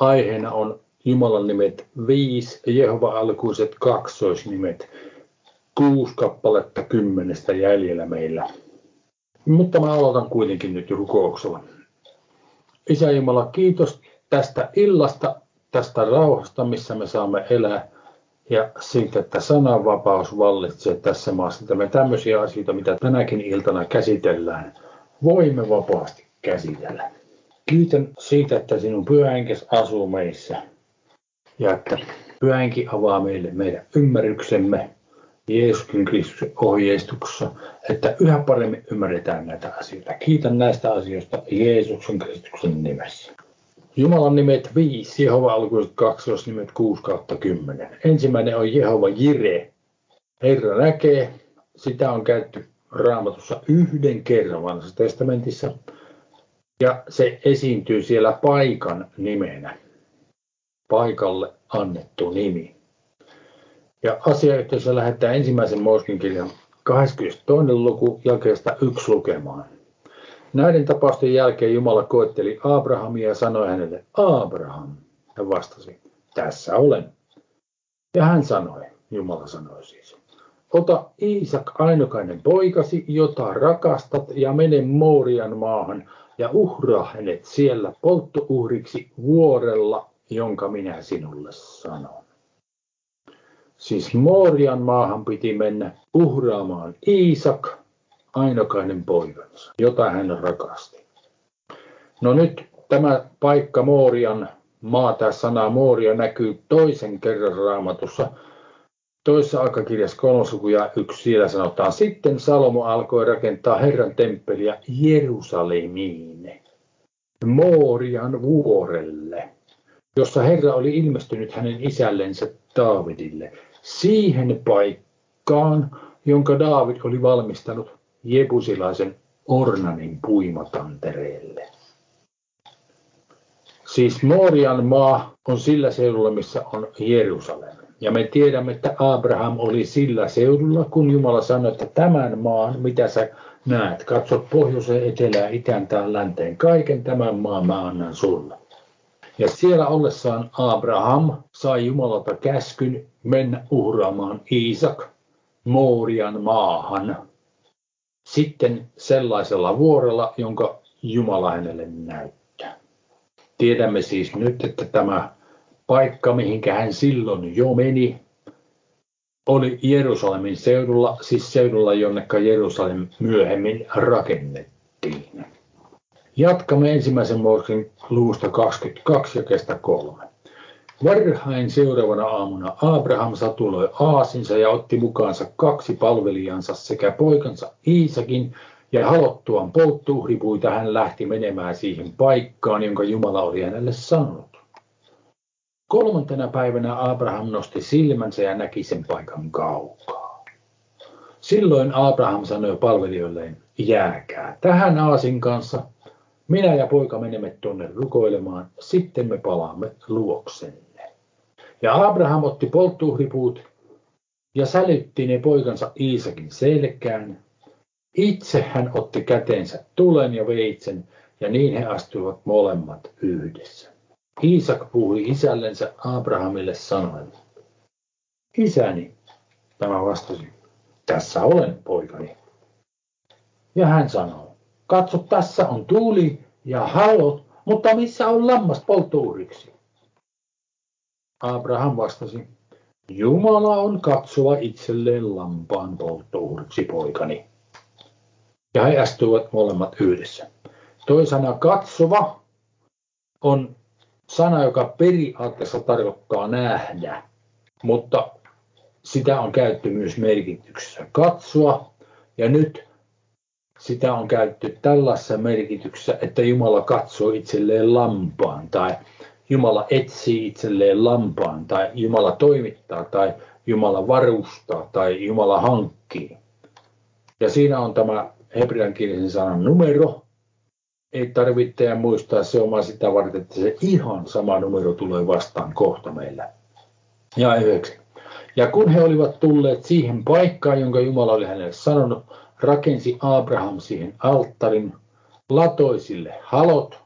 aiheena on Jumalan nimet viisi ja Jehova-alkuiset kaksoisnimet. Kuusi kappaletta kymmenestä jäljellä meillä. Mutta mä aloitan kuitenkin nyt rukouksella. Isä Jumala, kiitos tästä illasta, tästä rauhasta, missä me saamme elää ja siitä, että sananvapaus vallitsee tässä maassa. Että me tämmöisiä asioita, mitä tänäkin iltana käsitellään, voimme vapaasti käsitellä. Kiitän siitä, että sinun pyhähenkes asuu meissä ja että pyhähenki avaa meille meidän ymmärryksemme Jeesuksen Kristuksen ohjeistuksessa, että yhä paremmin ymmärretään näitä asioita. Kiitän näistä asioista Jeesuksen Kristuksen nimessä. Jumalan nimet 5, Jehova alkuiset nimet 6 kautta 10. Ensimmäinen on Jehova Jire. Herra näkee, sitä on käytetty raamatussa yhden kerran vanhassa testamentissa. Ja se esiintyy siellä paikan nimenä. Paikalle annettu nimi. Ja asiayhteisö lähettää ensimmäisen Mooskin kirjan 22. luku jakeesta yksi lukemaan. Näiden tapausten jälkeen Jumala koetteli Abrahamia ja sanoi hänelle, Abraham. Hän vastasi, tässä olen. Ja hän sanoi, Jumala sanoi siis, ota Iisak ainokainen poikasi, jota rakastat, ja mene Moorian maahan ja uhraa hänet siellä polttouhriksi vuorella, jonka minä sinulle sanon. Siis Moorian maahan piti mennä uhraamaan Iisak, ainokainen poikansa, jota hän rakasti. No nyt tämä paikka Moorian maa, tämä sana Mooria näkyy toisen kerran raamatussa. Toisessa aikakirjassa kolmas luku ja yksi siellä sanotaan, sitten Salomo alkoi rakentaa Herran temppeliä Jerusalemiin, Moorian vuorelle, jossa Herra oli ilmestynyt hänen isällensä Daavidille, siihen paikkaan, jonka Daavid oli valmistanut jebusilaisen Ornanin puimatantereelle. Siis Moorian maa on sillä seudulla, missä on Jerusalem. Ja me tiedämme, että Abraham oli sillä seudulla, kun Jumala sanoi, että tämän maan, mitä sä näet, katsot pohjoiseen, etelään, itään tai länteen, kaiken tämän maan mä annan sulle. Ja siellä ollessaan Abraham sai Jumalalta käskyn mennä uhraamaan Iisak Moorian maahan sitten sellaisella vuorella, jonka Jumala hänelle näyttää. Tiedämme siis nyt, että tämä paikka, mihinkä hän silloin jo meni, oli Jerusalemin seudulla, siis seudulla, jonneka Jerusalem myöhemmin rakennettiin. Jatkamme ensimmäisen Mooseksen luvusta 22 ja kestä kolme. Varhain seuraavana aamuna Abraham satuloi aasinsa ja otti mukaansa kaksi palvelijansa sekä poikansa Iisakin, ja halottuaan polttuuhripuita hän lähti menemään siihen paikkaan, jonka Jumala oli hänelle sanonut. Kolmantena päivänä Abraham nosti silmänsä ja näki sen paikan kaukaa. Silloin Abraham sanoi palvelijoilleen, jääkää tähän aasin kanssa, minä ja poika menemme tuonne rukoilemaan, sitten me palaamme luoksenne. Ja Abraham otti polttuuhripuut ja sälytti ne poikansa Iisakin selkään. Itse hän otti käteensä tulen ja veitsen, ja niin he astuivat molemmat yhdessä. Iisak puhui isällensä Abrahamille sanoen, Isäni, tämä vastasi, tässä olen poikani. Ja hän sanoi, katso tässä on tuuli ja halot, mutta missä on lammas polttouhriksi? Abraham vastasi, Jumala on katsova itselleen lampaan polttouhriksi poikani. Ja he astuivat molemmat yhdessä. Toi sana katsova on sana, joka periaatteessa tarkoittaa nähdä, mutta sitä on käytetty myös merkityksessä katsoa. Ja nyt sitä on käytetty tällaisessa merkityksessä, että Jumala katsoo itselleen lampaan tai Jumala etsii itselleen lampaan tai Jumala toimittaa tai Jumala varustaa tai Jumala hankkii. Ja siinä on tämä hebreankielisen sanan numero. Ei tarvitse muistaa, se on sitä varten, että se ihan sama numero tulee vastaan kohta meillä. Ja yhdeksän. Ja kun he olivat tulleet siihen paikkaan, jonka Jumala oli hänelle sanonut, rakensi Abraham siihen alttarin, latoi sille halot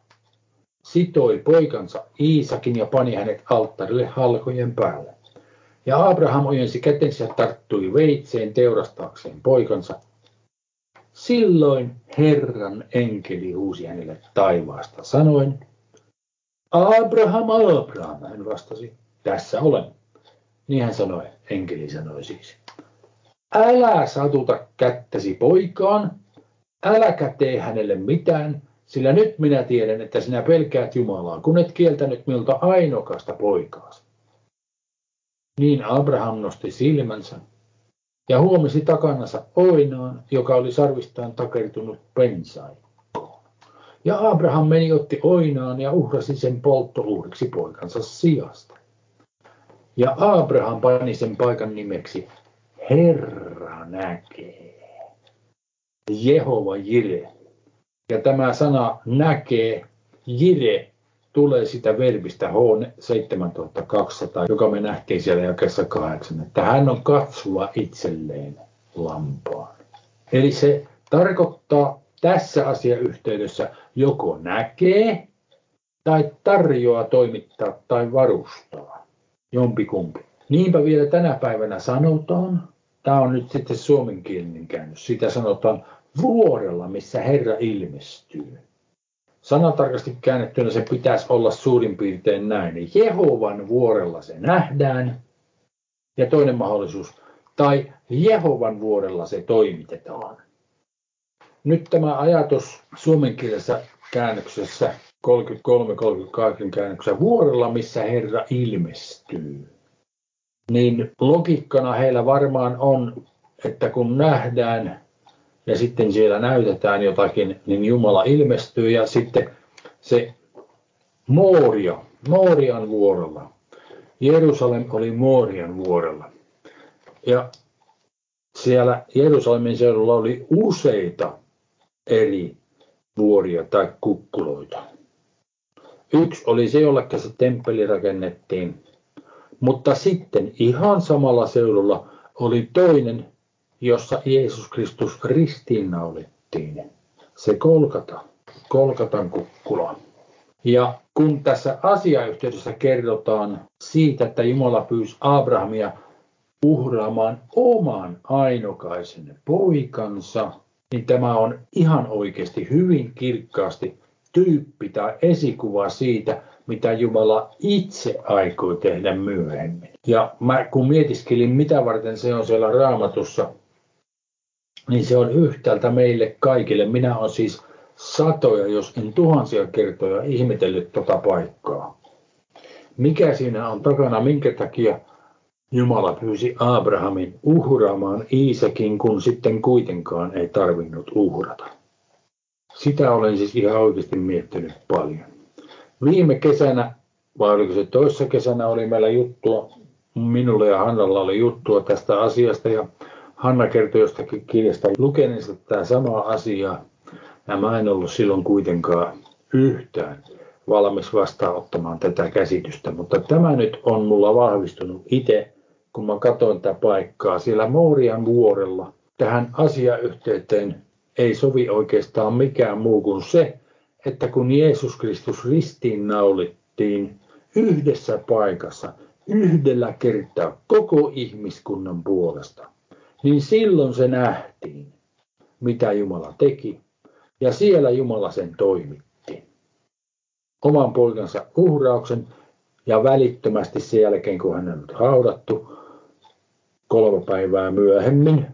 sitoi poikansa Iisakin ja pani hänet alttarille halkojen päälle. Ja Abraham ojensi kätensä ja tarttui veitseen teurastaakseen poikansa. Silloin Herran enkeli huusi hänelle taivaasta sanoen, Abraham, Abraham, hän vastasi, tässä olen. Niin hän sanoi, enkeli sanoi siis. Älä satuta kättäsi poikaan, äläkä tee hänelle mitään, sillä nyt minä tiedän, että sinä pelkäät Jumalaa, kun et kieltänyt minulta ainokasta poikaasi. Niin Abraham nosti silmänsä ja huomasi takanansa oinaan, joka oli sarvistaan takertunut pensaikkoon. Ja Abraham meni otti oinaan ja uhrasi sen polttouhriksi poikansa sijasta. Ja Abraham pani sen paikan nimeksi Herra näkee. Jehova Jire. Ja tämä sana näkee, Jire, tulee sitä verbistä H7200, joka me nähtiin siellä jakessa kahdeksan, että hän on katsova itselleen lampaan. Eli se tarkoittaa tässä asiayhteydessä joko näkee tai tarjoaa toimittaa tai varustaa. Jompikumpi. Niinpä vielä tänä päivänä sanotaan, tämä on nyt sitten suomenkielinen käännös, sitä sanotaan vuorella, missä Herra ilmestyy. Sanatarkasti käännettynä se pitäisi olla suurin piirtein näin. Jehovan vuorella se nähdään. Ja toinen mahdollisuus, tai Jehovan vuorella se toimitetaan. Nyt tämä ajatus suomenkielisessä käännöksessä 33-38 käännöksessä vuorella, missä Herra ilmestyy. Niin logiikkana heillä varmaan on, että kun nähdään ja sitten siellä näytetään jotakin, niin Jumala ilmestyy ja sitten se Mooria, Moorian vuorolla. Jerusalem oli Moorian vuorolla. Ja siellä Jerusalemin seudulla oli useita eri vuoria tai kukkuloita. Yksi oli se, jolle se temppeli rakennettiin, mutta sitten ihan samalla seudulla oli toinen, jossa Jeesus Kristus ristiinnaulittiin. Se Kolkata, Kolkatan kukkula. Ja kun tässä asiayhteydessä kerrotaan siitä, että Jumala pyysi Abrahamia uhraamaan oman ainokaisen poikansa, niin tämä on ihan oikeasti hyvin kirkkaasti tyyppi tai esikuva siitä, mitä Jumala itse aikoi tehdä myöhemmin. Ja mä kun mietiskelin, mitä varten se on siellä raamatussa, niin se on yhtäältä meille kaikille. Minä olen siis satoja, jos en tuhansia kertoja ihmetellyt tota paikkaa. Mikä siinä on takana, minkä takia Jumala pyysi Abrahamin uhraamaan Iisakin, kun sitten kuitenkaan ei tarvinnut uhrata. Sitä olen siis ihan oikeasti miettinyt paljon. Viime kesänä, vai oliko se toissa kesänä, oli meillä juttua, minulle ja Hannalla oli juttua tästä asiasta ja Hanna kertoi jostakin kirjasta lukeneensa tämä sama asia. Ja mä en ollut silloin kuitenkaan yhtään valmis vastaanottamaan tätä käsitystä, mutta tämä nyt on mulla vahvistunut itse, kun mä katsoin tätä paikkaa siellä Mourian vuorella. Tähän asiayhteyteen ei sovi oikeastaan mikään muu kuin se, että kun Jeesus Kristus ristiin naulittiin yhdessä paikassa, yhdellä kertaa koko ihmiskunnan puolesta, niin silloin se nähtiin, mitä Jumala teki, ja siellä Jumala sen toimitti. Oman poikansa uhrauksen, ja välittömästi sen jälkeen, kun hän on haudattu, kolme päivää myöhemmin,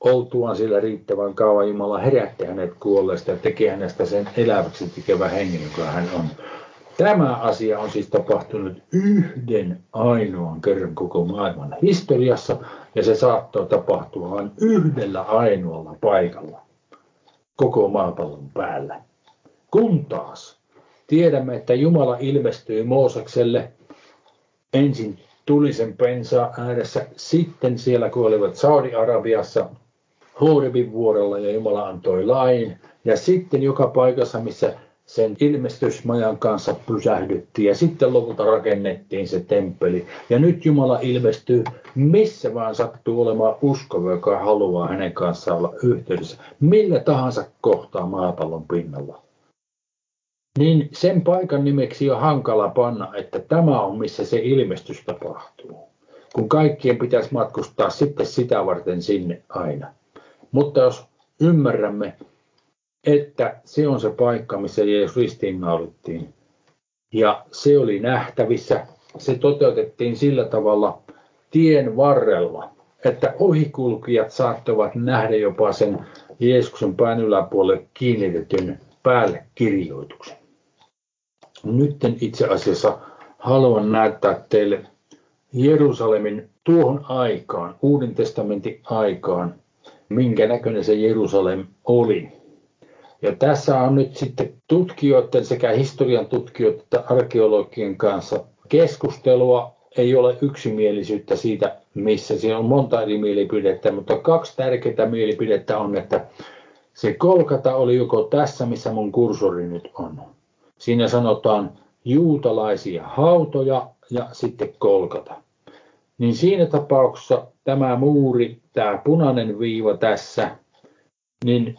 oltuaan sillä riittävän kauan, Jumala herätti hänet kuolleesta ja teki hänestä sen eläväksi tekevä hengen, joka hän on. Tämä asia on siis tapahtunut yhden ainoan kerran koko maailman historiassa ja se saattoi tapahtua vain yhdellä ainoalla paikalla koko maapallon päällä. Kun taas tiedämme, että Jumala ilmestyi Moosekselle ensin tulisen pensa ääressä, sitten siellä kun olivat Saudi-Arabiassa Horebin vuorella ja Jumala antoi lain, ja sitten joka paikassa, missä sen ilmestysmajan kanssa pysähdyttiin ja sitten lopulta rakennettiin se temppeli. Ja nyt Jumala ilmestyy missä vaan sattuu olemaan uskova, joka haluaa hänen kanssaan olla yhteydessä, millä tahansa kohtaa maapallon pinnalla. niin sen paikan nimeksi on hankala panna, että tämä on missä se ilmestys tapahtuu. Kun kaikkien pitäisi matkustaa sitten sitä varten sinne aina. Mutta jos ymmärrämme, että se on se paikka, missä Jeesus ristiinnaulittiin, ja se oli nähtävissä, se toteutettiin sillä tavalla tien varrella, että ohikulkijat saattavat nähdä jopa sen Jeesuksen pään yläpuolelle kiinnitetyn päälle kirjoituksen. Nyt itse asiassa haluan näyttää teille Jerusalemin tuohon aikaan, Uuden testamentin aikaan, minkä näköinen se Jerusalem oli. Ja tässä on nyt sitten tutkijoiden sekä historian tutkijoiden että arkeologien kanssa keskustelua. Ei ole yksimielisyyttä siitä, missä siinä on monta eri mielipidettä, mutta kaksi tärkeää mielipidettä on, että se kolkata oli joko tässä, missä mun kursori nyt on. Siinä sanotaan juutalaisia hautoja ja sitten kolkata. Niin siinä tapauksessa tämä muuri, tämä punainen viiva tässä, niin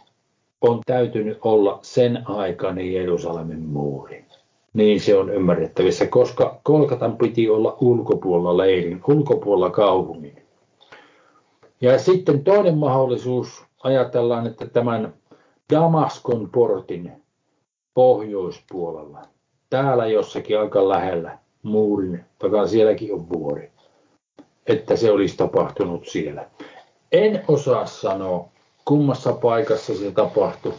on täytynyt olla sen aikainen Jerusalemin muuri. Niin se on ymmärrettävissä, koska Kolkatan piti olla ulkopuolella leirin, ulkopuolella kaupungin. Ja sitten toinen mahdollisuus, ajatellaan, että tämän Damaskon portin pohjoispuolella, täällä jossakin aika lähellä muurin takaa, sielläkin on vuori, että se olisi tapahtunut siellä. En osaa sanoa, kummassa paikassa se tapahtui.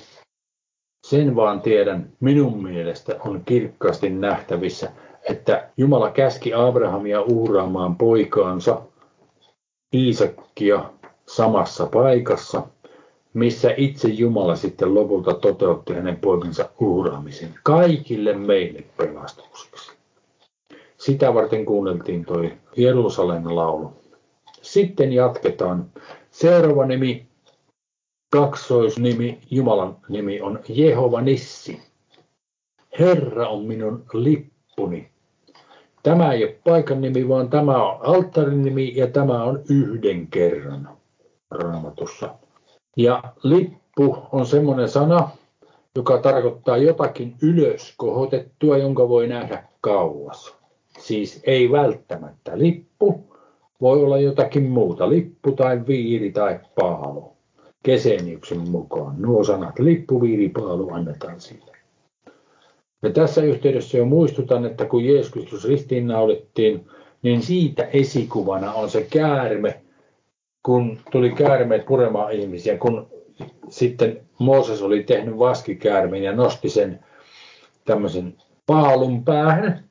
Sen vaan tiedän, minun mielestä on kirkkaasti nähtävissä, että Jumala käski Abrahamia uhraamaan poikaansa Iisakkia samassa paikassa, missä itse Jumala sitten lopulta toteutti hänen poikansa uhraamisen kaikille meille pelastukseksi. Sitä varten kuunneltiin toi Jerusalemin laulu. Sitten jatketaan. Seuraava nimi kaksoisnimi, Jumalan nimi on Jehova Nissi. Herra on minun lippuni. Tämä ei ole paikan nimi, vaan tämä on alttarin nimi ja tämä on yhden kerran raamatussa. Ja lippu on semmoinen sana, joka tarkoittaa jotakin ylös kohotettua, jonka voi nähdä kauas. Siis ei välttämättä lippu, voi olla jotakin muuta, lippu tai viiri tai paalu. Keseniuksen mukaan. Nuo sanat lippuviiripaalu annetaan sille. Ja tässä yhteydessä jo muistutan, että kun Jeesus Kristus ristiinnaulittiin, niin siitä esikuvana on se käärme, kun tuli käärmeet puremaan ihmisiä, kun sitten Mooses oli tehnyt vaskikäärmeen ja nosti sen tämmöisen paalun päähän,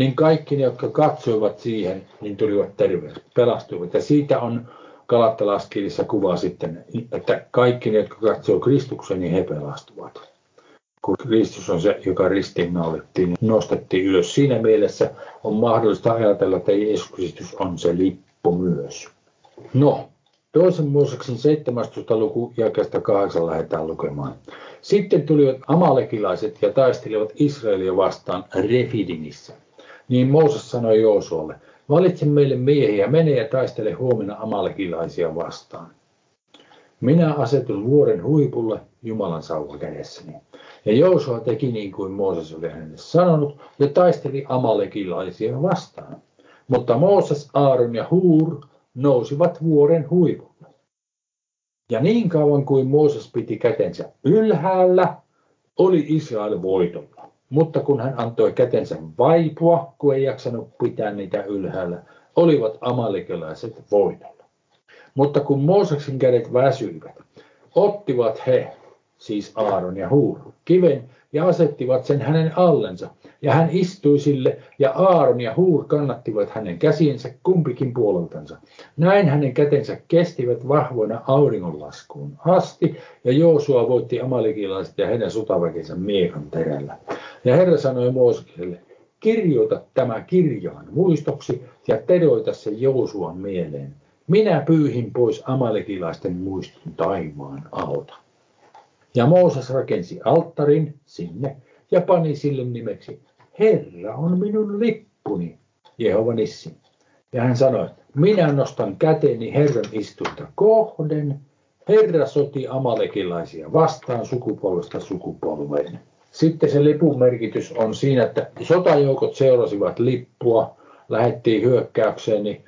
niin kaikki ne, jotka katsoivat siihen, niin tulivat terveet, pelastuivat. Ja siitä on Kalattalaskirjassa kuva sitten, että kaikki ne, jotka katsoo Kristukseen, niin he pelastuvat. Kun Kristus on se, joka ristiinnaulittiin, niin nostettiin ylös. Siinä mielessä on mahdollista ajatella, että Jeesus Kristus on se lippu myös. No, toisen Mooseksen 17. luku jakeesta 8 lähdetään lukemaan. Sitten tulivat amalekilaiset ja taistelivat Israelia vastaan Refidimissä. Niin Mooses sanoi Joosualle, Valitse meille miehiä, mene ja taistele huomenna amalekilaisia vastaan. Minä asetun vuoren huipulle Jumalan sauva kädessäni. Ja Joosua teki niin kuin Mooses oli hänelle sanonut ja taisteli amalekilaisia vastaan. Mutta Mooses, Aaron ja Huur nousivat vuoren huipulle. Ja niin kauan kuin Mooses piti kätensä ylhäällä, oli Israel voitolla. Mutta kun hän antoi kätensä vaipua, kun ei jaksanut pitää niitä ylhäällä, olivat amalekelaiset voitolla. Mutta kun Mooseksen kädet väsyivät, ottivat he, siis Aaron ja Huur, kiven ja asettivat sen hänen allensa. Ja hän istui sille, ja Aaron ja Huur kannattivat hänen käsiensä kumpikin puoleltansa. Näin hänen kätensä kestivät vahvoina auringonlaskuun asti, ja Joosua voitti amalikilaiset ja heidän sotaväkensä miekan terällä. Ja Herra sanoi Moosekselle, kirjoita tämä kirjaan muistoksi ja teroita se Joosuan mieleen. Minä pyyhin pois amalekilaisten muiston taivaan alta. Ja Mooses rakensi alttarin sinne ja pani sille nimeksi, Herra on minun lippuni, Jehova Nissi. Ja hän sanoi, minä nostan käteni Herran istuinta kohden, Herra soti amalekilaisia vastaan sukupolvesta sukupolveen. Sitten se lipun merkitys on siinä, että sotajoukot seurasivat lippua, lähettiin hyökkäykseen, niin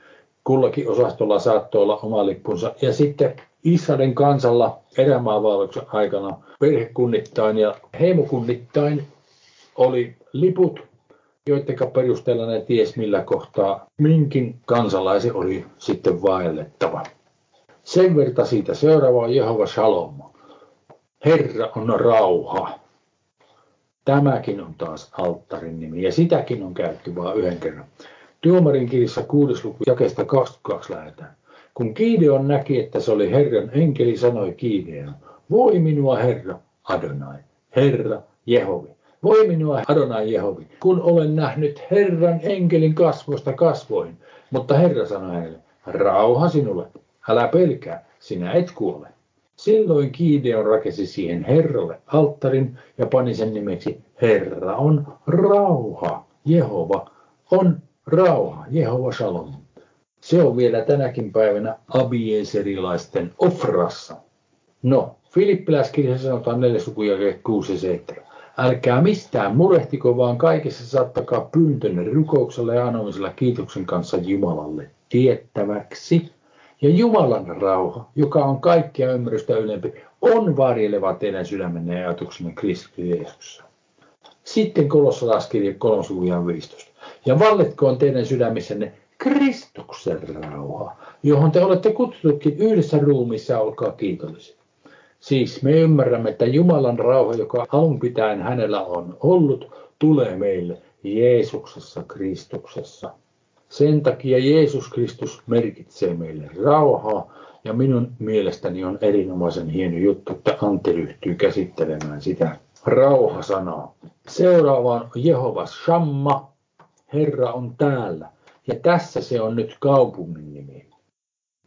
kullakin osastolla saattoi olla oma lippunsa. Ja sitten Israelin kansalla erämaavaelluksen aikana perhekunnittain ja heimokunnittain oli liput, joiden perusteella ne ties millä kohtaa minkin kansalaisen oli sitten vaellettava. Sen verta siitä seuraava Jehova Shalom. Herra on rauha. Tämäkin on taas alttarin nimi ja sitäkin on käytetty vain yhden kerran. Tuomarin kirjassa 6. luku jakesta 22 lähetään. Kun Kiideon näki, että se oli Herran enkeli, sanoi Kiideon, voi minua Herra Adonai, Herra Jehovi. Voi minua Adonai Jehovi, kun olen nähnyt Herran enkelin kasvoista kasvoin. Mutta Herra sanoi hänelle, rauha sinulle, älä pelkää, sinä et kuole. Silloin Kiideon rakesi siihen Herralle alttarin ja pani sen nimeksi Herra on rauha, Jehova on rauha, Jehova Shalom. Se on vielä tänäkin päivänä abieserilaisten ofrassa. No, Filippiläiskirjassa sanotaan 4 lukuja 6 ja 7. Älkää mistään murehtiko, vaan kaikessa saattakaa pyyntönne rukouksella ja anomisella kiitoksen kanssa Jumalalle tiettäväksi. Ja Jumalan rauha, joka on kaikkia ymmärrystä ylempi, on varjeleva teidän sydämenne ja ajatuksenne Kristus. Sitten kolossalaskirja 3 15. Ja valletkoon teidän sydämissänne Kristuksen rauha, johon te olette kutsuttukin yhdessä ruumissa, olkaa kiitollisia. Siis me ymmärrämme, että Jumalan rauha, joka alun pitäen hänellä on ollut, tulee meille Jeesuksessa Kristuksessa. Sen takia Jeesus Kristus merkitsee meille rauhaa, ja minun mielestäni on erinomaisen hieno juttu, että Antti ryhtyy käsittelemään sitä rauhasanaa. Seuraava on Jehova Shamma, Herra on täällä. Ja tässä se on nyt kaupungin nimi.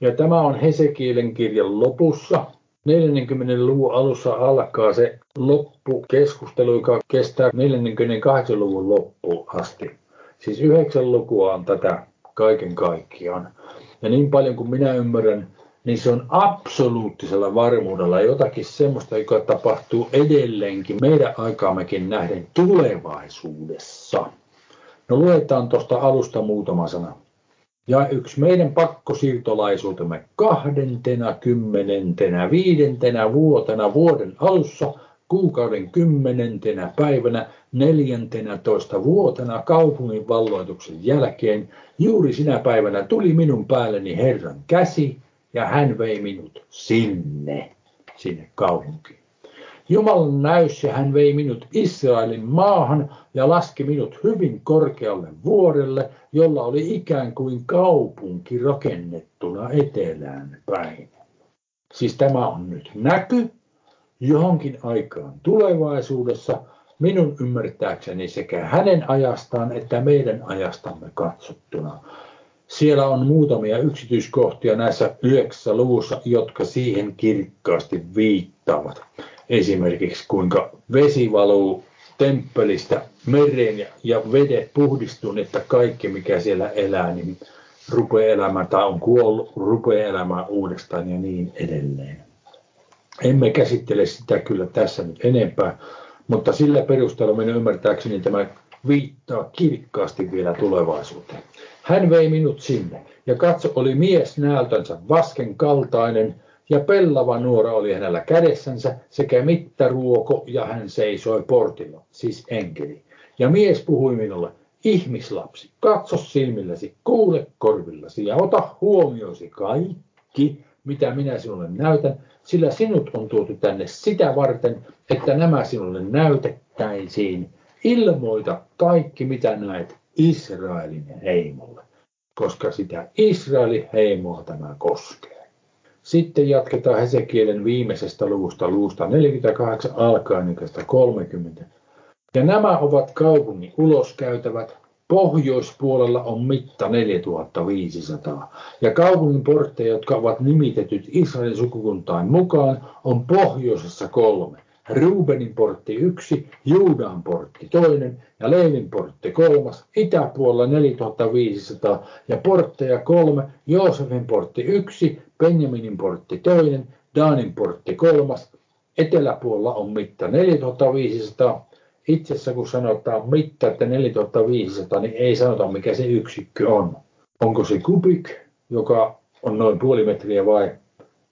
Ja tämä on Hesekielen kirjan lopussa. 40. luvun alussa alkaa se loppukeskustelu, joka kestää 48. luvun loppuun asti. Siis yhdeksän lukua on tätä kaiken kaikkiaan. Ja niin paljon kuin minä ymmärrän, niin se on absoluuttisella varmuudella jotakin semmoista, joka tapahtuu edelleenkin meidän aikaammekin nähden tulevaisuudessa. No luetaan tuosta alusta muutama sana. Ja yksi meidän pakkosiirtolaisuutemme kahdentena, kymmenentenä, viidentenä vuotena vuoden alussa, kuukauden kymmenentenä päivänä, neljäntenä toista vuotena kaupungin valloituksen jälkeen, juuri sinä päivänä tuli minun päälleni Herran käsi ja hän vei minut sinne, sinne kaupunkiin. Jumalan näyssä hän vei minut Israelin maahan ja laski minut hyvin korkealle vuorelle, jolla oli ikään kuin kaupunki rakennettuna etelään päin. Siis tämä on nyt näky johonkin aikaan tulevaisuudessa, minun ymmärtääkseni sekä hänen ajastaan että meidän ajastamme katsottuna. Siellä on muutamia yksityiskohtia näissä yhdeksässä luvussa, jotka siihen kirkkaasti viittaavat esimerkiksi kuinka vesi valuu temppelistä mereen ja, ja vedet puhdistuu, että kaikki mikä siellä elää, niin rupeaa elämään tai on kuollut, rupeaa elämään uudestaan ja niin edelleen. Emme käsittele sitä kyllä tässä nyt enempää, mutta sillä perusteella minun ymmärtääkseni tämä viittaa kirkkaasti vielä tulevaisuuteen. Hän vei minut sinne, ja katso oli mies näältänsä vasken kaltainen, ja pellava nuora oli hänellä kädessänsä sekä mittaruoko ja hän seisoi portilla, siis enkeli. Ja mies puhui minulle, ihmislapsi, katso silmilläsi, kuule korvillasi ja ota huomioisi kaikki, mitä minä sinulle näytän, sillä sinut on tuotu tänne sitä varten, että nämä sinulle näytettäisiin. Ilmoita kaikki, mitä näet Israelin heimolle, koska sitä Israelin heimoa tämä koskee. Sitten jatketaan Hesekielen viimeisestä luvusta, luusta 48 alkaen 30. Ja nämä ovat kaupungin uloskäytävät. Pohjoispuolella on mitta 4500. Ja kaupungin portteja, jotka ovat nimitetyt Israelin sukukuntaan mukaan, on pohjoisessa kolme. Rubenin portti yksi, Juudan portti toinen ja Leevin portti kolmas, itäpuolella 4500 ja portteja kolme, Joosefin portti yksi, Benjaminin portti toinen, Daanin portti kolmas, eteläpuolella on mitta 4500 itse asiassa kun sanotaan mitta, että 4500, niin ei sanota mikä se yksikkö on. Onko se kubik, joka on noin puoli metriä vai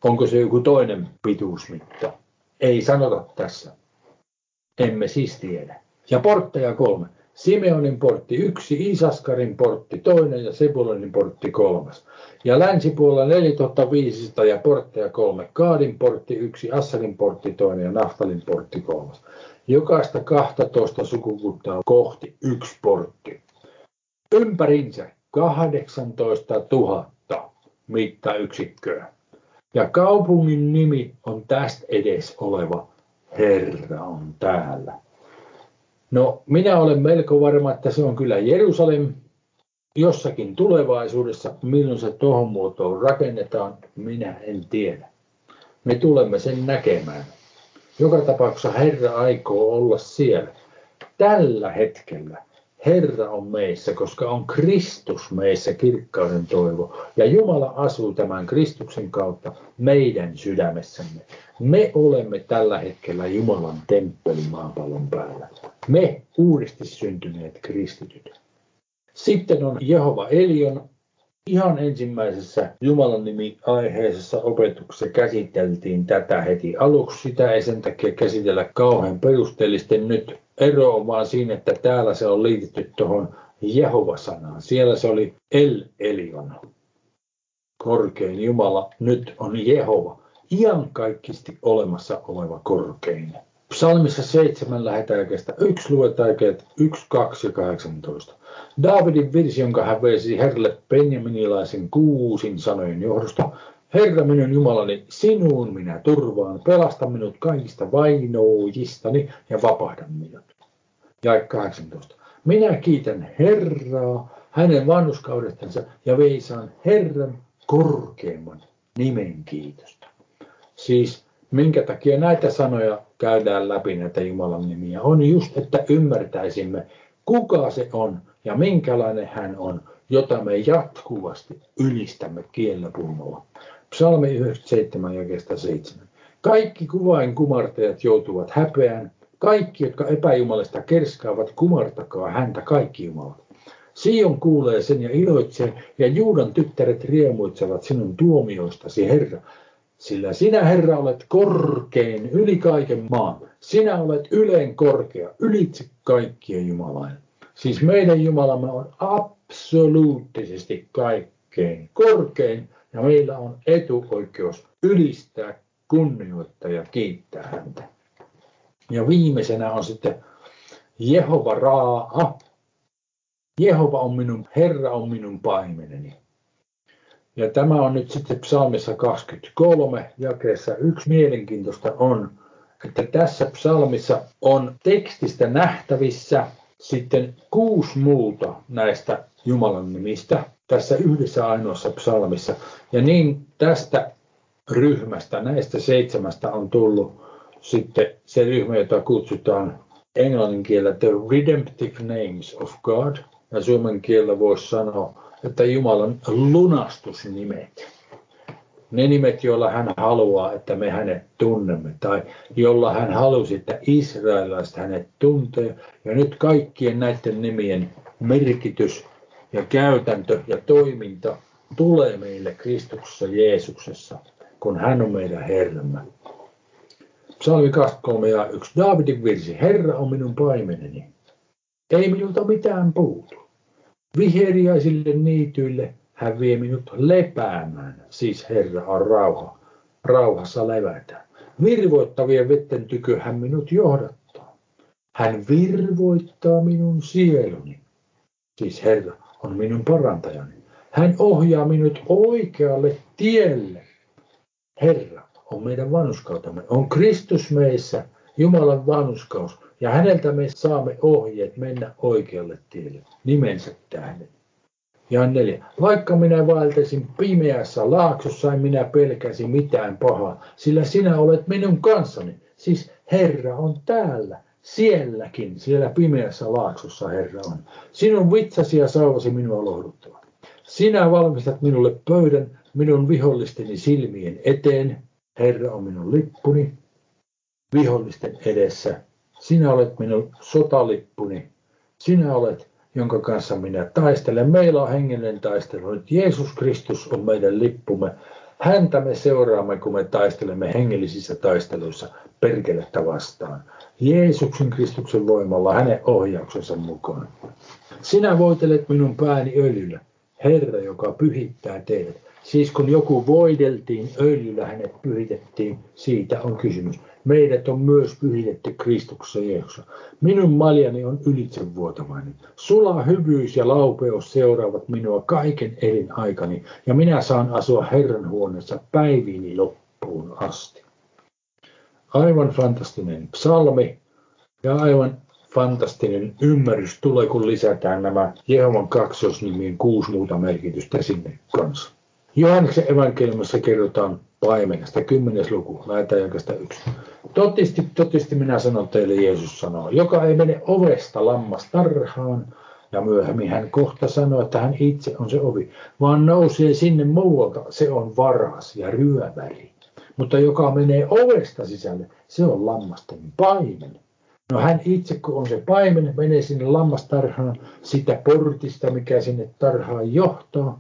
onko se joku toinen pituusmitta? Ei sanota tässä. Emme siis tiedä. Ja portteja kolme. Simeonin portti yksi, Isaskarin portti toinen ja Sebulonin portti kolmas. Ja länsipuolella 4500 ja portteja kolme. Kaadin portti yksi, Assarin portti toinen ja Naftalin portti kolmas. Jokaista 12 sukukuntaa kohti yksi portti. Ympärinsä 18 000 mittayksikköä. Ja kaupungin nimi on tästä edes oleva Herra on täällä. No, minä olen melko varma, että se on kyllä Jerusalem jossakin tulevaisuudessa. Milloin se tuohon muotoon rakennetaan, minä en tiedä. Me tulemme sen näkemään. Joka tapauksessa Herra aikoo olla siellä. Tällä hetkellä Herra on meissä, koska on Kristus meissä kirkkauden toivo. Ja Jumala asuu tämän Kristuksen kautta meidän sydämessämme. Me olemme tällä hetkellä Jumalan temppeli maapallon päällä. Me uudesti syntyneet kristityt. Sitten on Jehova Elion. Ihan ensimmäisessä Jumalan nimi aiheisessa opetuksessa käsiteltiin tätä heti aluksi. Sitä ei sen takia käsitellä kauhean perusteellisesti nyt. Ero on vaan siinä, että täällä se on liitetty tuohon Jehova-sanaan. Siellä se oli El Elion. Korkein Jumala nyt on Jehova iankaikkisesti olemassa oleva korkein. Psalmissa 7 lähetään kestä 1 luetaan 1, 2 ja 18. Davidin virsi, jonka hän veisi Herralle Benjaminilaisen kuusin sanojen johdosta. Herra minun Jumalani, sinuun minä turvaan, pelasta minut kaikista vainoojistani ja vapahda minut. Ja 18. Minä kiitän Herraa hänen vannuskaudestansa ja veisaan Herran korkeimman nimen kiitosta. Siis minkä takia näitä sanoja käydään läpi näitä Jumalan nimiä, on just, että ymmärtäisimme, kuka se on ja minkälainen hän on, jota me jatkuvasti ylistämme kiellä puhumolla. Psalmi 97 ja 7. Kaikki kuvain kumartajat joutuvat häpeään, kaikki, jotka epäjumalista kerskaavat, kumartakaa häntä kaikki Jumalat. Sion kuulee sen ja iloitsee, ja Juudan tyttäret riemuitsevat sinun tuomioistasi, Herra. Sillä sinä, Herra, olet korkein yli kaiken maan. Sinä olet yleen korkea, ylitse kaikkien Jumalain. Siis meidän Jumalamme on absoluuttisesti kaikkein korkein ja meillä on etuoikeus ylistää, kunnioittaa ja kiittää häntä. Ja viimeisenä on sitten Jehova Raa. Jehova on minun, Herra on minun paimeneni. Ja tämä on nyt sitten psalmissa 23, jakeessa yksi mielenkiintoista on, että tässä psalmissa on tekstistä nähtävissä sitten kuusi muuta näistä Jumalan nimistä tässä yhdessä ainoassa psalmissa. Ja niin tästä ryhmästä, näistä seitsemästä on tullut sitten se ryhmä, jota kutsutaan englannin kielellä The Redemptive Names of God. Ja suomen kielellä voisi sanoa että Jumalan lunastusnimet, ne nimet, joilla hän haluaa, että me hänet tunnemme, tai jolla hän halusi, että israelilaiset hänet tuntee. Ja nyt kaikkien näiden nimien merkitys ja käytäntö ja toiminta tulee meille Kristuksessa Jeesuksessa, kun hän on meidän Herramme. Psalmi 23 ja 1. Daavidin virsi. Herra on minun paimeneni. Ei minulta mitään puutu. Viheriäisille niityille hän vie minut lepäämään, siis Herra on rauha. Rauhassa levätään. Virvoittavien vetten tykö hän minut johdattaa. Hän virvoittaa minun sieluni. Siis Herra on minun parantajani. Hän ohjaa minut oikealle tielle. Herra on meidän vanhuskautamme. On Kristus meissä, Jumalan vanhuskaus. Ja häneltä me saamme ohjeet mennä oikealle tielle, nimensä tähden. Ja neljä. Vaikka minä vaeltaisin pimeässä laaksossa, en minä pelkäsi mitään pahaa, sillä sinä olet minun kanssani. Siis Herra on täällä, sielläkin, siellä pimeässä laaksossa Herra on. Sinun vitsasi ja sauvasi minua lohduttavat. Sinä valmistat minulle pöydän minun vihollisteni silmien eteen. Herra on minun lippuni, vihollisten edessä Sinä olet minun sotalippuni. Sinä olet, jonka kanssa minä taistelen. Meillä on hengellinen taistelu. Nyt Jeesus Kristus on meidän lippumme. Häntä me seuraamme, kun me taistelemme hengellisissä taisteluissa perkelettä vastaan. Jeesuksen Kristuksen voimalla, hänen ohjauksensa mukaan. Sinä voitelet minun pääni öljyllä, Herra, joka pyhittää teidät. Siis kun joku voideltiin öljyllä, hänet pyhitettiin, siitä on kysymys. Meidät on myös pyhitetty Kristuksessa Jeesuksessa. Minun maljani on ylitsevuotavainen. Sula hyvyys ja laupeus seuraavat minua kaiken elin aikani, ja minä saan asua Herran huoneessa päiviini loppuun asti. Aivan fantastinen psalmi ja aivan fantastinen ymmärrys tulee, kun lisätään nämä Jehovan kaksosnimien kuusi muuta merkitystä sinne kanssa. Johanneksen evankeliumissa kerrotaan paimenesta, kymmenes luku, lähetään jakasta yksi. Totisti, totisti minä sanon teille, Jeesus sanoo, joka ei mene ovesta lammastarhaan, ja myöhemmin hän kohta sanoo, että hän itse on se ovi, vaan nousee sinne muualta, se on varas ja ryöväri. Mutta joka menee ovesta sisälle, se on lammasten paimen. No hän itse, kun on se paimen, menee sinne lammastarhaan sitä portista, mikä sinne tarhaan johtaa,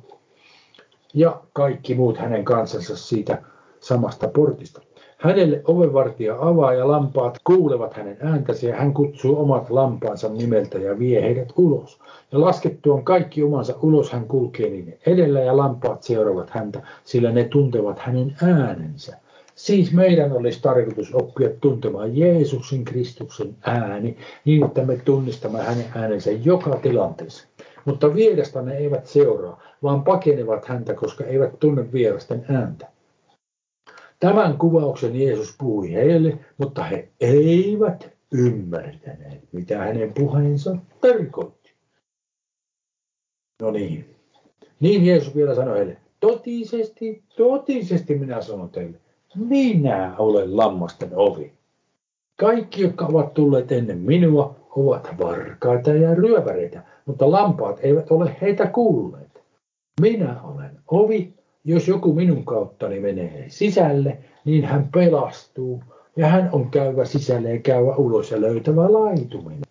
ja kaikki muut hänen kansansa siitä samasta portista. Hänelle ovenvartija avaa ja lampaat kuulevat hänen ääntänsä ja hän kutsuu omat lampaansa nimeltä ja vie heidät ulos. Ja laskettuaan kaikki omansa ulos hän kulkee niiden edellä ja lampaat seuraavat häntä, sillä ne tuntevat hänen äänensä. Siis meidän olisi tarkoitus oppia tuntemaan Jeesuksen Kristuksen ääni niin, että me tunnistamme hänen äänensä joka tilanteessa. Mutta vierasta ne eivät seuraa, vaan pakenevat häntä, koska eivät tunne vierasten ääntä. Tämän kuvauksen Jeesus puhui heille, mutta he eivät ymmärtäneet, mitä hänen puheensa tarkoitti. No niin. Niin Jeesus vielä sanoi heille, totisesti, totisesti minä sanon teille, minä olen lammasten ovi. Kaikki, jotka ovat tulleet ennen minua, ovat varkaita ja ryöväreitä, mutta lampaat eivät ole heitä kuulleet. Minä olen ovi, jos joku minun kauttani menee sisälle, niin hän pelastuu ja hän on käyvä sisälle ja käyvä ulos ja löytävä laituminen.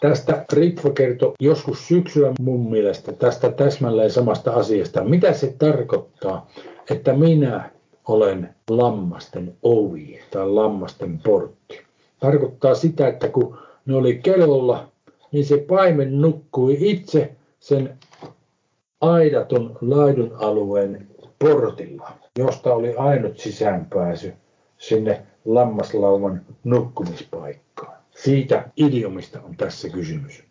Tästä Ritva kertoi joskus syksyllä mun mielestä tästä täsmälleen samasta asiasta. Mitä se tarkoittaa, että minä olen lammasten ovi tai lammasten portti. Tarkoittaa sitä, että kun ne oli kelolla, niin se paimen nukkui itse sen aidatun laidun alueen portilla, josta oli ainut sisäänpääsy sinne lammaslauman nukkumispaikkaan. Siitä idiomista on tässä kysymys.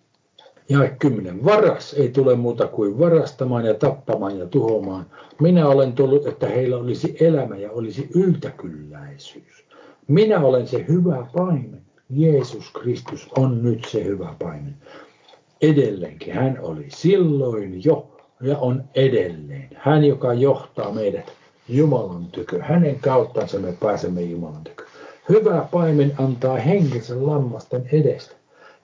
Ja kymmenen. Varas ei tule muuta kuin varastamaan ja tappamaan ja tuhoamaan. Minä olen tullut, että heillä olisi elämä ja olisi yltäkylläisyys. Minä olen se hyvä paimen. Jeesus Kristus on nyt se hyvä paimen. Edelleenkin hän oli silloin jo ja on edelleen. Hän, joka johtaa meidät Jumalan tykö. Hänen kauttansa me pääsemme Jumalan tykö. Hyvä paimen antaa henkensä lammasten edestä.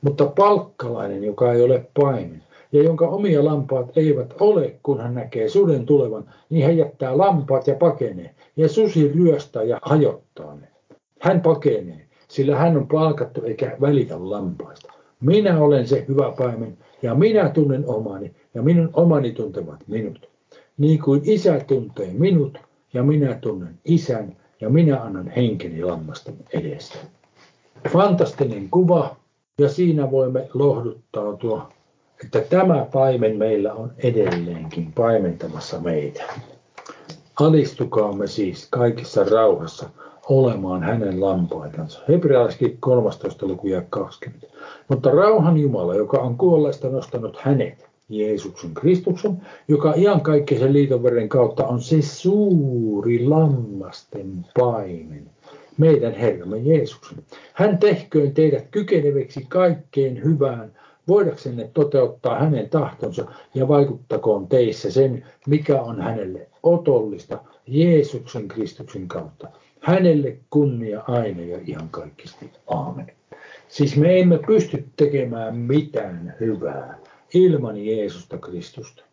Mutta palkkalainen, joka ei ole paimen, ja jonka omia lampaat eivät ole, kun hän näkee suden tulevan, niin hän jättää lampaat ja pakenee. Ja susi ryöstää ja hajottaa ne. Hän pakenee, sillä hän on palkattu eikä välitä lampaista. Minä olen se hyvä paimen, ja minä tunnen omani, ja minun omani tuntevat minut. Niin kuin isä tuntee minut, ja minä tunnen isän, ja minä annan henkeni lammasten edestä. Fantastinen kuva, ja siinä voimme lohduttautua, että tämä paimen meillä on edelleenkin paimentamassa meitä. Alistukaamme siis kaikissa rauhassa olemaan hänen lampaitansa. Hebrealaiskin 13. luku ja 20. Mutta rauhan Jumala, joka on kuolleista nostanut hänet, Jeesuksen Kristuksen, joka iankaikkisen liitonveren kautta on se suuri lammasten paimen, meidän Herramme Jeesuksen. Hän tehköön teidät kykeneviksi kaikkeen hyvään, voidaksenne toteuttaa hänen tahtonsa ja vaikuttakoon teissä sen, mikä on hänelle otollista Jeesuksen Kristuksen kautta. Hänelle kunnia aina ja ihan kaikkisti. Aamen. Siis me emme pysty tekemään mitään hyvää ilman Jeesusta Kristusta.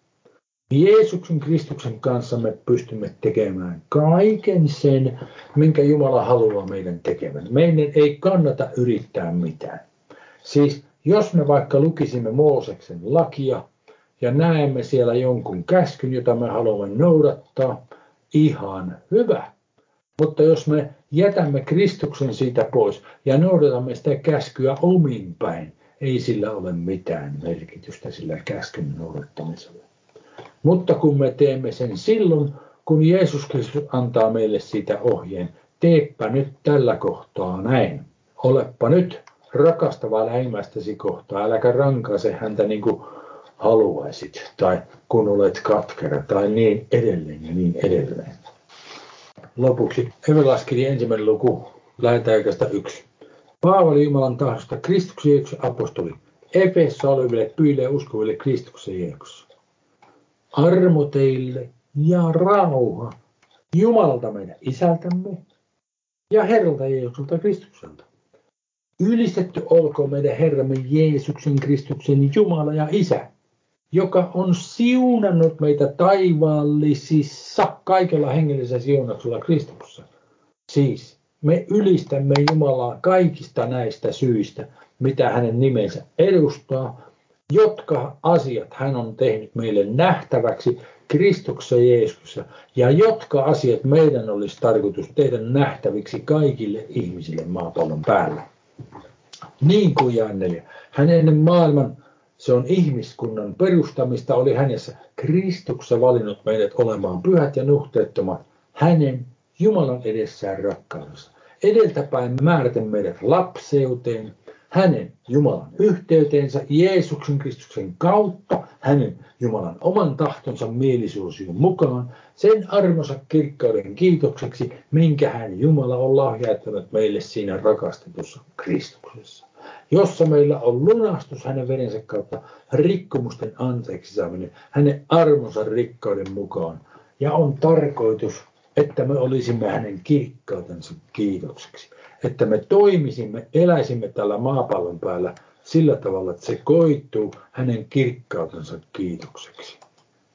Jeesuksen Kristuksen kanssa me pystymme tekemään kaiken sen, minkä Jumala haluaa meidän tekevän. Meidän ei kannata yrittää mitään. Siis jos me vaikka lukisimme Mooseksen lakia ja näemme siellä jonkun käskyn, jota me haluamme noudattaa, ihan hyvä. Mutta jos me jätämme Kristuksen siitä pois ja noudatamme sitä käskyä omin päin, ei sillä ole mitään merkitystä sillä käskyn noudattamisella. Mutta kun me teemme sen silloin, kun Jeesus Kristus antaa meille sitä ohjeen, teepä nyt tällä kohtaa näin. Olepa nyt rakastava lähimmäistäsi kohtaa, äläkä rankaise häntä niin kuin haluaisit, tai kun olet katkera, tai niin edelleen ja niin edelleen. Lopuksi Evelaskirja ensimmäinen luku, lähetäjäkästä yksi. Paavali Jumalan tahdosta Kristuksen Jeesuksen apostoli, Efessa oleville pyille uskoville Kristuksen Jeesuksessa armo teille ja rauha Jumalalta meidän isältämme ja Herralta Jeesukselta Kristukselta. Ylistetty olkoon meidän Herramme Jeesuksen Kristuksen Jumala ja Isä, joka on siunannut meitä taivaallisissa kaikella hengellisellä siunauksella Kristuksessa. Siis me ylistämme Jumalaa kaikista näistä syistä, mitä hänen nimensä edustaa, jotka asiat hän on tehnyt meille nähtäväksi Kristuksessa Jeesuksessa ja jotka asiat meidän olisi tarkoitus tehdä nähtäviksi kaikille ihmisille maapallon päällä. Niin kuin Jannelia. Hän ennen maailman, se on ihmiskunnan perustamista, oli hänessä Kristuksessa valinnut meidät olemaan pyhät ja nuhteettomat hänen Jumalan edessään rakkaudessa. Edeltäpäin määräten meidät lapseuteen, hänen Jumalan yhteyteensä Jeesuksen Kristuksen kautta, hänen Jumalan oman tahtonsa mielisuosion mukaan, sen armonsa kirkkauden kiitokseksi, minkä hän Jumala on lahjattanut meille siinä rakastetussa Kristuksessa, jossa meillä on lunastus hänen verensä kautta rikkomusten anteeksi saaminen, hänen armonsa rikkauden mukaan, ja on tarkoitus, että me olisimme hänen kirkkautensa kiitokseksi että me toimisimme, eläisimme tällä maapallon päällä sillä tavalla, että se koittuu hänen kirkkautensa kiitokseksi.